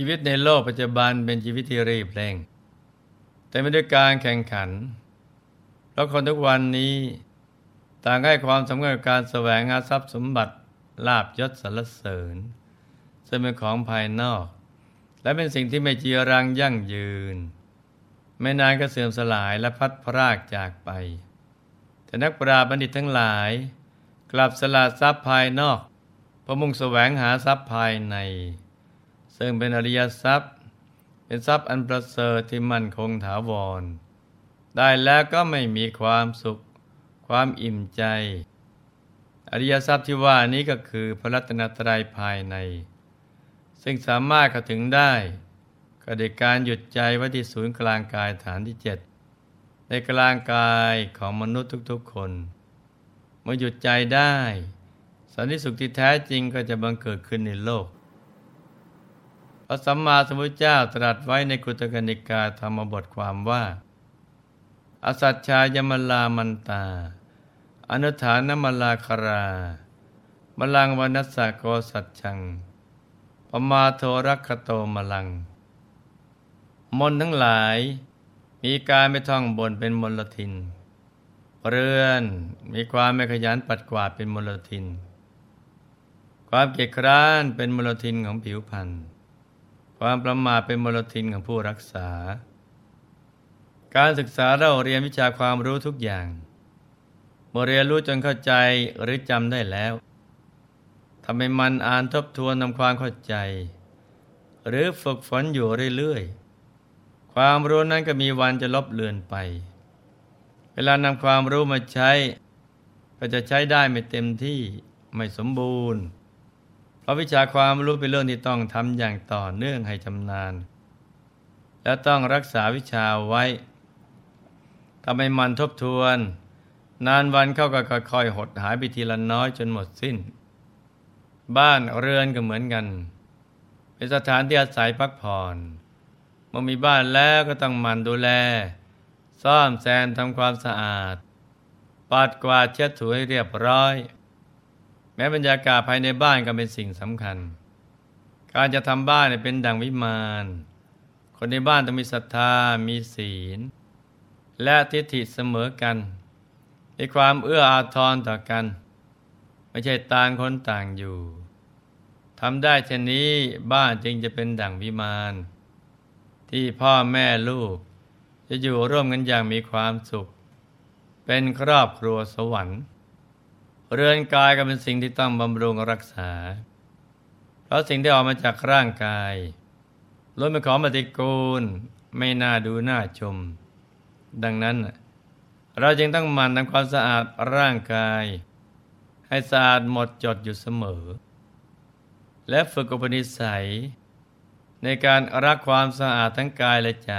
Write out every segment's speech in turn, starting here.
ชีวิตในโลกปัจจุบันเป็นชีวิตที่รีบเร่ง แต่ไม่ด้วยการแข่งขัน เพราะคนทุกวันนี้ต่างให้ความสำคัญกับการแสวงหาทรัพย์สมบัติลาบยศสรรเสริญ ซึ่งเป็นของภายนอก และเป็นสิ่งที่ไม่จีรังยั่งยืน ไม่นานก็เสื่อมสลายและพัดพรากจากไป แต่นักปราบัณฑิตทั้งหลาย กลับสละทรัพย์ภายนอกพมุ่งแสวงหาทรัพย์ภายใน ซึ่งเป็นอริยทรัพย์ เป็นทรัพย์อันประเสริฐที่มั่นคงถาวร ได้แล้วก็ไม่มีความสุข ความอิ่มใจ อริยทรัพย์ที่ว่านี้ก็คือพระรัตนตรัยภายใน ซึ่งสามารถเข้าถึงได้ ก็โดยการหยุดใจไว้ที่ศูนย์กลางกายฐานที่เจ็ดในกลางกายของมนุษย์ทุกๆคน เมื่อหยุดใจได้ สันติสุขที่แท้จริงก็จะบังเกิดขึ้นในโลก พระสัมมาสัมพุทธเจ้าตรัสไว้ในกุตกนิกาธรรมบทความว่า อสัจชายมลามันตา อนุฐานมลาครามลังวนัสสะโกสัจชังปมาโทรักขโตมลัง มนทั้งหลายมีการไม่ท่องบนเป็นมลทิน เรือนมีความไม่ขยันปัดกวาดเป็นมลทิน ความเกียจคร้านเป็นมลทินของผิวพรรณ ความประมาทเป็นมลทินของผู้รักษา การศึกษาเราเรียนวิชาความรู้ทุกอย่างเมื่อเรียนรู้จนเข้าใจหรือจำได้แล้วทำให้มันอ่านทบทวนทำความเข้าใจ หรือฝึกฝนอยู่เรื่อยๆ ความรู้นั้นก็มีวันจะลบเลือนไป เวลานำความรู้มาใช้ ก็จะใช้ได้ไม่เต็มที่ไม่สมบูรณ์ ราะวิชาความรู้เป็นเรื่องที่ต้องทำอย่างต่อเนื่องให้ชำนาญ และต้องรักษาวิชาไว้ทำให้มันทบทวน นานวันเข้าก็ค่อยๆหดหายไปทีละน้อยจนหมดสิ้น บ้านเรือนก็เหมือนกัน เป็นสถานที่อาศัยพักผ่อนเมื่อมีบ้านแล้วก็ต้องมันดูแล ซ่อมแซมทำความสะอาดปัดกวาดเช็ดถูให้เรียบร้อย แม้บรรยากาศภายในบ้านก็เป็นสิ่งสำคัญ การจะทำบ้านเป็นดังวิมานคนในบ้านต้องมีศรัทธา มีศีล และทิฏฐิเสมอกันมีความเอื้ออาทรต่อกัน ไม่ใช่ต่างคนต่างอยู่ทำได้เช่นนี้บ้านจึงจะเป็นดั่งวิมานที่พ่อแม่ลูก จะอยู่ร่วมกันอย่างมีความสุข เป็นครอบครัวสวรรค์ เรือนกายก็เป็นสิ่งที่ต้องบำรุงรักษา เพราะสิ่งที่ออกมาจากร่างกายล้วนเป็นของปฏิกูลไม่น่าดูน่าชม ดังนั้น เราจึงต้องหมั่นทำความสะอาดร่างกาย ให้สะอาดหมดจดอยู่เสมอ และฝึกอุปนิสัย ในการรักความสะอาดทั้งกายและใจ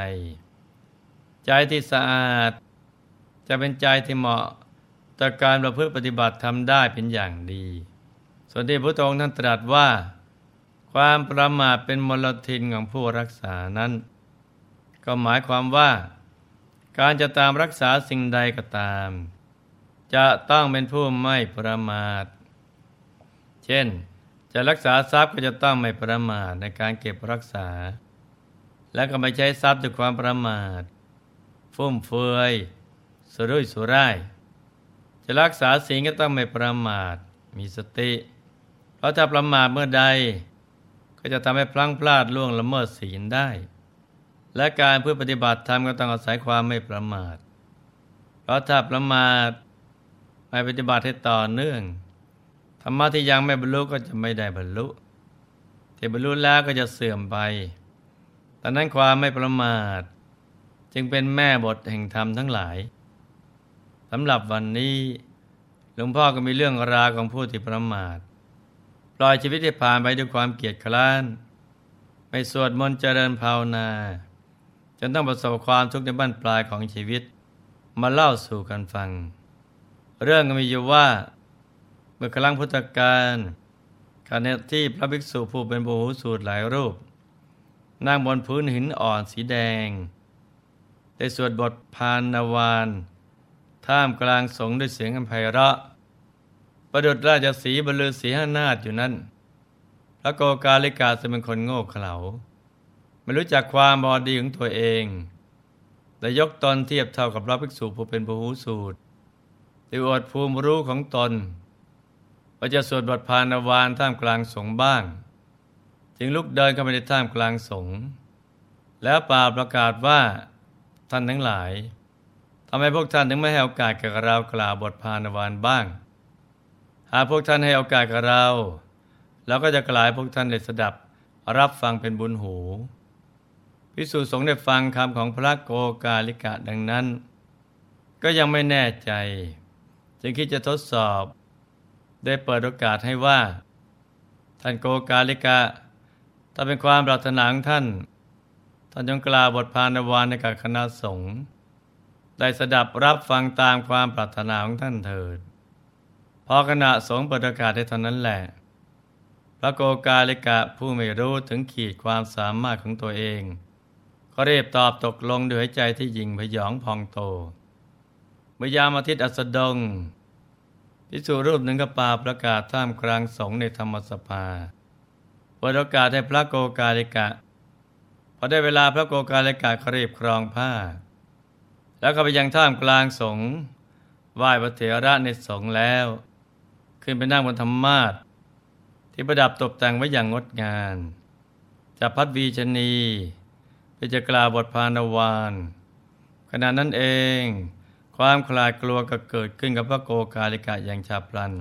ใจที่สะอาด จะเป็นใจที่เหมาะ ต่อการประพฤติปฏิบัติทำได้เป็นอย่างดี ส่วนที่พระองค์ท่านตรัสว่า ความประมาทเป็นมลทินของผู้รักษานั้น ก็หมายความว่า การจะตามรักษาสิ่งใดก็ตาม จะต้องเป็นผู้ไม่ประมาท เช่น จะรักษาทรัพย์ก็จะต้องไม่ประมาทในการเก็บรักษา และก็ไม่ใช้ทรัพย์ด้วยความประมาท ฟุ่มเฟือยสุรุ่ยสุร่าย จะรักษาสิ่งก็ต้องไม่ประมาทมีสติ เพราะถ้าประมาทเมื่อใด ก็จะทำให้พลั้งพลาดล่วงละเมิดศีลได้ และการเพื่อปฏิบัติธรรมก็ต้องอาศัยความไม่ประมาท เพราะถ้าประมาทไม่ปฏิบัติให้ต่อเนื่องธรรมะที่ยังไม่บรรลุก็จะไม่ได้บรรลุที่บรรลุแล้วก็จะเสื่อมไปดังนั้นความไม่ประมาท จึงเป็นแม่บทแห่งธรรมทั้งหลาย สำหรับวันนี้หลวงพ่อก็มีเรื่องราวของผู้ที่ประมาทปล่อยชีวิตให้ผ่านไปด้วยความเกียจคร้าน ไม่สวดมนต์เจริญภาวนา จนต้องประสบความทุกข์ในบ้านปลายของชีวิต มาเล่าสู่กันฟัง เรื่องก็มีอยู่ว่าเมื่อครั้งพุทธกาลขณะที่พระภิกษุผู้เป็นบูหูสูตรหลายรูป นั่งบนพื้นหินอ่อนสีแดง ได้สวดบทพานนาวาน ท่ามกลางสงด้วยเสียงอันไพเราะ ประดุจราชสีบรรลือสีห้านาฏอยู่นั้นพระโกกาลิกาจะเป็นคนโง่เขลาไม่รู้จักความบอดีของตัวเองและยกตนเทียบเท่ากับพระภิกษุผู้เป็นผู้หูสูตรที่อดภูมิรู้ของตนว่าจะสวดบทพานวานท่ามกลางสงบ้าง จึงลุกเดินเข้าไปในท่ามกลางสงแล้วป่าประกาศว่าท่านทั้งหลาย ทำไมพวกท่านถึงไม่ให้โอกาสกับเรากล่าวบทพานวานบ้าง หากพวกท่านให้โอกาสกับเราเราก็จะกลายพวกท่านได้สดับรับฟังเป็นบุญหูพิสูจน์สงฆ์ได้ฟังคำของพระโกกาลิกะดังนั้น ก็ยังไม่แน่ใจ จึงคิดจะทดสอบ ได้เปิดโอกาสให้ว่า ท่านโกกาลิกะถ้าเป็นความปรารถนาของท่าน ท่านจงกล่าวบทพานวานในกับคณะสงฆ์ ได้สดับรับฟังตามความปรารถนาของท่านเถิด พอขณะสงเปิดโอกาสให้เท่านั้นแหละ พระโกกาลิกะผู้ไม่รู้ถึงขีดความสามารถของตัวเอง ก็เรียบตอบตกลงด้วยใจที่ยิงพยองพองโต เมื่อยามอาทิตย์อัสดงพิสูรูปหนึ่งก็ปาประกาศท่ามกลางสงในธรรมสภาเปิดโอกาสให้พระโกกาลิกะ พอได้เวลาพระโกกาลิกะเรีบครองผ้า แล้วก็ไปยังท่ามกลางสงไหว้พระเถระในสงแล้ว ขึ้นไปนั่งบนธรรมาทที่ประดับตกแต่งไว้อย่างงดงามจะพัดวีชนีไปจะกล่าวบทพานวานขณะนั้นเอง ความคลาดกลัวก็เกิดขึ้นกับพระโกกาลิกะอย่างฉับพลัน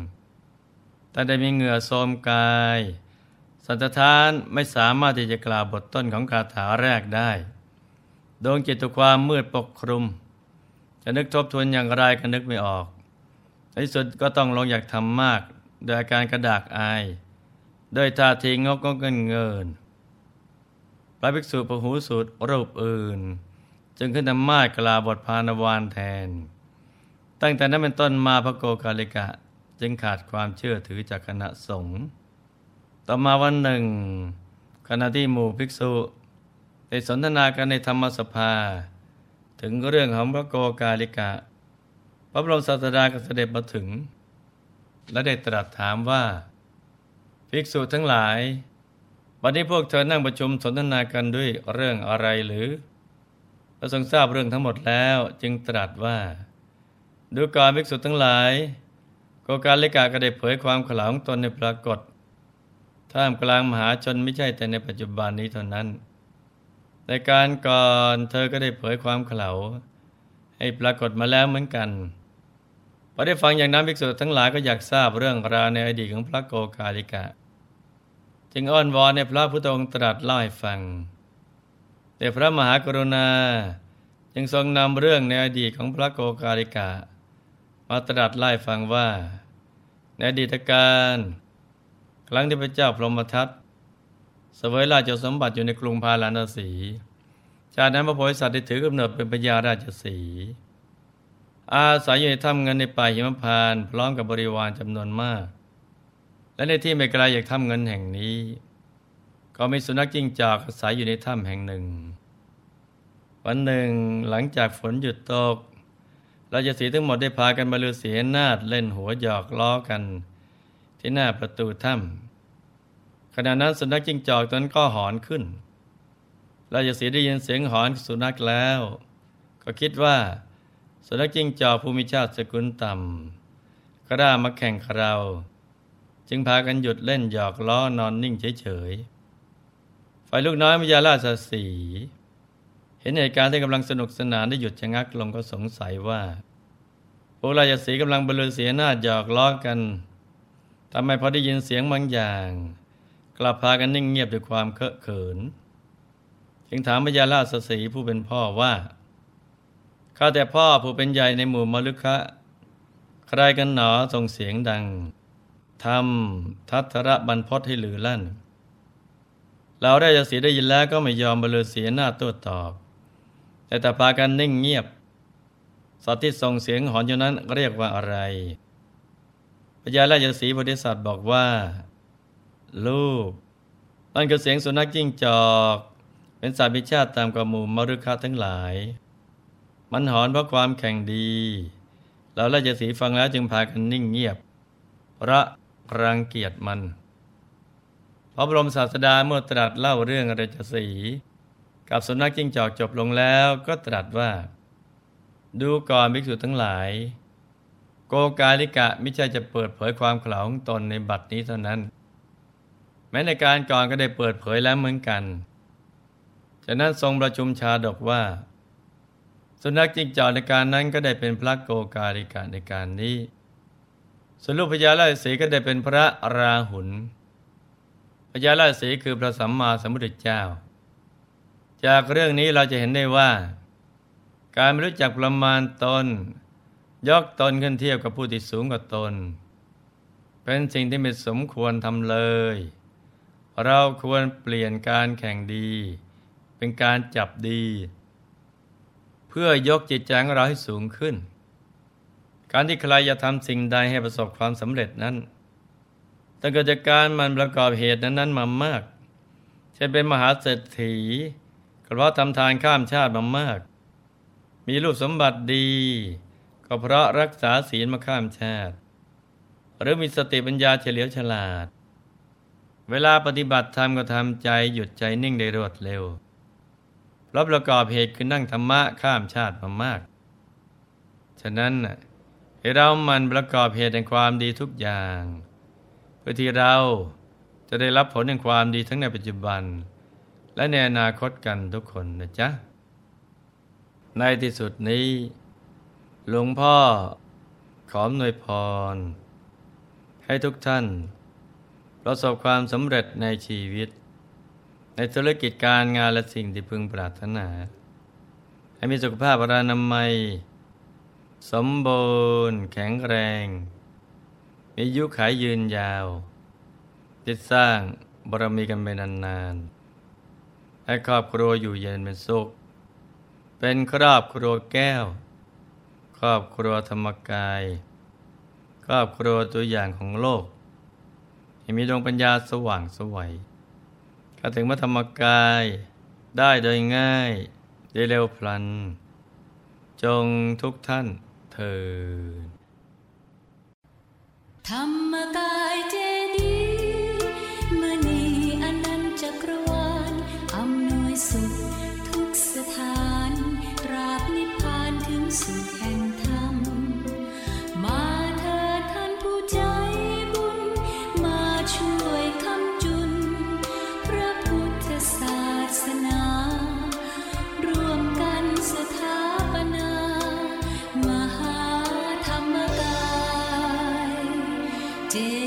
แต่ได้มีเหงื่อโทมกาย สันตทานไม่สามารถที่จะกล่าวบทต้นของคาถาแรกได้ ดวงจิตตุความมืดปกคลุม จะนึกทบทวนอย่างไรก็นึกไม่ออก ในที่สุดก็ต้องลงอยากทำมาก โดยอาการกระดากอายด้วยท่าทีงกงเงินเงินพระภิกษุพหูสูตรรูปอื่น จึงขึ้นนำมากลาบทพานวานแทน ตั้งแต่นั้นเป็นต้นมาพระโกกาลิกะ จึงขาดความเชื่อถือจากคณะสงฆ์ต่อมาวันหนึ่งขณะที่หมู่ภิกษุได้สนทนากันในธรรมสภา ถึงเรื่องของพระโกกาลิกะ พระบรมศาสดาก็เสด็จมาถึง และได้ตรัสถามว่า ภิกษุทั้งหลาย วันนี้พวกเธอนั่งประชุมสนทนากันด้วยเรื่องอะไรหรือพระทรงทราบเรื่องทั้งหมดแล้วจึงตรัสว่า ดูก่อนภิกษุทั้งหลาย โกการเลกาก็ได้เผยความขลาของตนในปรากฏท่ามกลางมหาชนไม่ใช่แต่ในปัจจุบันนี้เท่านั้น ในการก่อนเธอก็ได้เผยความขลาให้ปรากฏมาแล้วเหมือนกันพอได้ฟังอย่างนั้นภิกษุทั้งหลายก็อยากทราบเรื่องราวในอดีตของพระโกกาลิกะ จึงอ้อนวอนในพระพุทธองค์ตรัสเล่าให้ฟัง แต่พระมหากรุณาจึงทรงนำเรื่องในอดีตของพระโกกาลิกะ มาตรัสเล่ฟังว่า ในอดีตการ ครั้งที่พระเจ้าพรหมทัต สวยราชสมบัติอยู่ในกรุงพาราณสี จากนั้นพระโพธิสัตว์ได้ถือกำเนิดเป็นพญาราชสี อาศัยอยู่ในถ้ำเงินในป่าหิมพานพร้อมกับบริวารจำนวนมาก และในที่ไม่ไกลจากถ้ำเงินแห่งนี้ ก็มีสุนัขจิ้งจอกอาศัยอยู่ในถ้ำแห่งหนึ่ง วันหนึ่งหลังจากฝนหยุดตกราจะสีทั้งหมดได้พากันมาลือเสียนาดเล่นหัวหยอกล้อกัน ที่หน้าประตูถ้ำ ขณะนั้นสุนัขจิ้งจอกตนก็หอนขึ้นราจะสีได้ยินเสียงหอนสุนัขแล้ว ก็คิดว่า สุนัขจิ้งจอกภูมิชาติสกุลต่ำก็ได้มาแข่งกับเรา จึงพากันหยุดเล่นหยอกล้อนอนนิ่งเฉยๆฝ่ายลูกน้อยมยาราชสีเห็นเหตุการณ์ที่กำลังสนุกสนานได้หยุดชะงักลงก็สงสัยว่าพวกราชสีกำลังบรรลือเสียหน้าหยอกล้อกันทำไมพอได้ยินเสียงบางอย่าง กลับพากันนิ่งเงียบด้วยความเคอะเขิน จึงถามมยาราชสีผู้เป็นพ่อว่าข้าแต่พ่อผู้เป็นใหญ่ในหมู่มลุคะ ใครกันหนอส่งเสียงดังทำทัศระบรรพศให้หลือลั่นเราได้จะสีได้ยินแล้วก็ไม่ยอมบรลือเสียหน้าตัวตอบ แต่แต่พากันนิ่งเงียบสัตว์ที่ส่งเสียงหอนอยู่นั้นเรียกว่าอะไรพญาราชสีโพธิสัตว์บอกว่า ลูกนั่นคือเสียงสุนัขจิ้งจอก เป็นสัตว์พิชาติตามกมูมรุคะทั้งหลาย มันหอนเพราะความแข่งดีเราราชสีฟังแล้วจึงพากันนิ่งเงียบ พระรังเกียจมัน พระบรมศาสดาเมื่อตรัสเล่าเรื่องราชสี กับสุนัขจิ้งจอกจบลงแล้วก็ตรัสว่า ดูก่อนภิกษุทั้งหลาย โกกาลิกะไม่ใช่จะเปิดเผยความขลาของตนในบัดนี้เท่านั้น แม้ในการก่อนก็ได้เปิดเผยแล้วเหมือนกันฉะนั้นทรงประชุมชาดกว่า สุนัขจิ้งจอกในการนั้นก็ได้เป็นพระโกกาลิกะในการนี้ส่วนลูกพญาราศีก็ได้เป็นพระราหุลพญาราศีคือพระสัมมาสัมพุทธเจ้า จากเรื่องนี้เราจะเห็นได้ว่า การไม่รู้จักประมาณตน ยกตนขึ้นเทียบกับผู้ที่สูงกว่าตน เป็นสิ่งที่ไม่สมควรทำเลย เราควรเปลี่ยนการแข่งดี เป็นการจับดี เพื่อยกจิตใจของเราให้สูงขึ้น การที่ใครจะทำสิ่งใดให้ประสบความสำเร็จนั้นต้องเกิดจากการมันประกอบเหตุนั้นๆมามากเช่นเป็นมหาเศรษฐีก็เพราะทำทานข้ามชาติมามาก มีรูปสมบัติดี ก็เพราะรักษาศีลมาข้ามชาติ หรือมีสติปัญญาเฉลียวฉลาด เวลาปฏิบัติธรรมก็ทำใจหยุดใจนิ่งได้รวดเร็วเพราะประกอบเหตุคือนั่งธรรมะข้ามชาติมามาก ฉะนั้นให้เรามันประกอบเหตุแห่งความดีทุกอย่าง เพื่อที่เราจะได้รับผลแห่งความดีทั้งในปัจจุบัน และในอนาคตกันทุกคนนะจ๊ะ ในที่สุดนี้ หลวงพ่อขอหน่วยพร ให้ทุกท่าน ประสบความสำเร็จในชีวิต ในธุรกิจการงานและสิ่งที่พึงปรารถนา ให้มีสุขภาพรานามัย สมบูรณ์แข็งแรง มียุขายยืนยาวจิตสร้างบารมีกันไปนานๆ ให้ครอบครัวอยู่เย็นเป็นสุข เป็นครอบครัวแก้ว ครอบครัวธรรมกาย ครอบครัวตัวอย่างของโลก ให้มีดวงปัญญาสว่างสวัยเข้าถึงพระธรรมกายได้โดยง่ายได้เร็วพลัน จงทุกท่านเถิดธรรมกายเจ dear.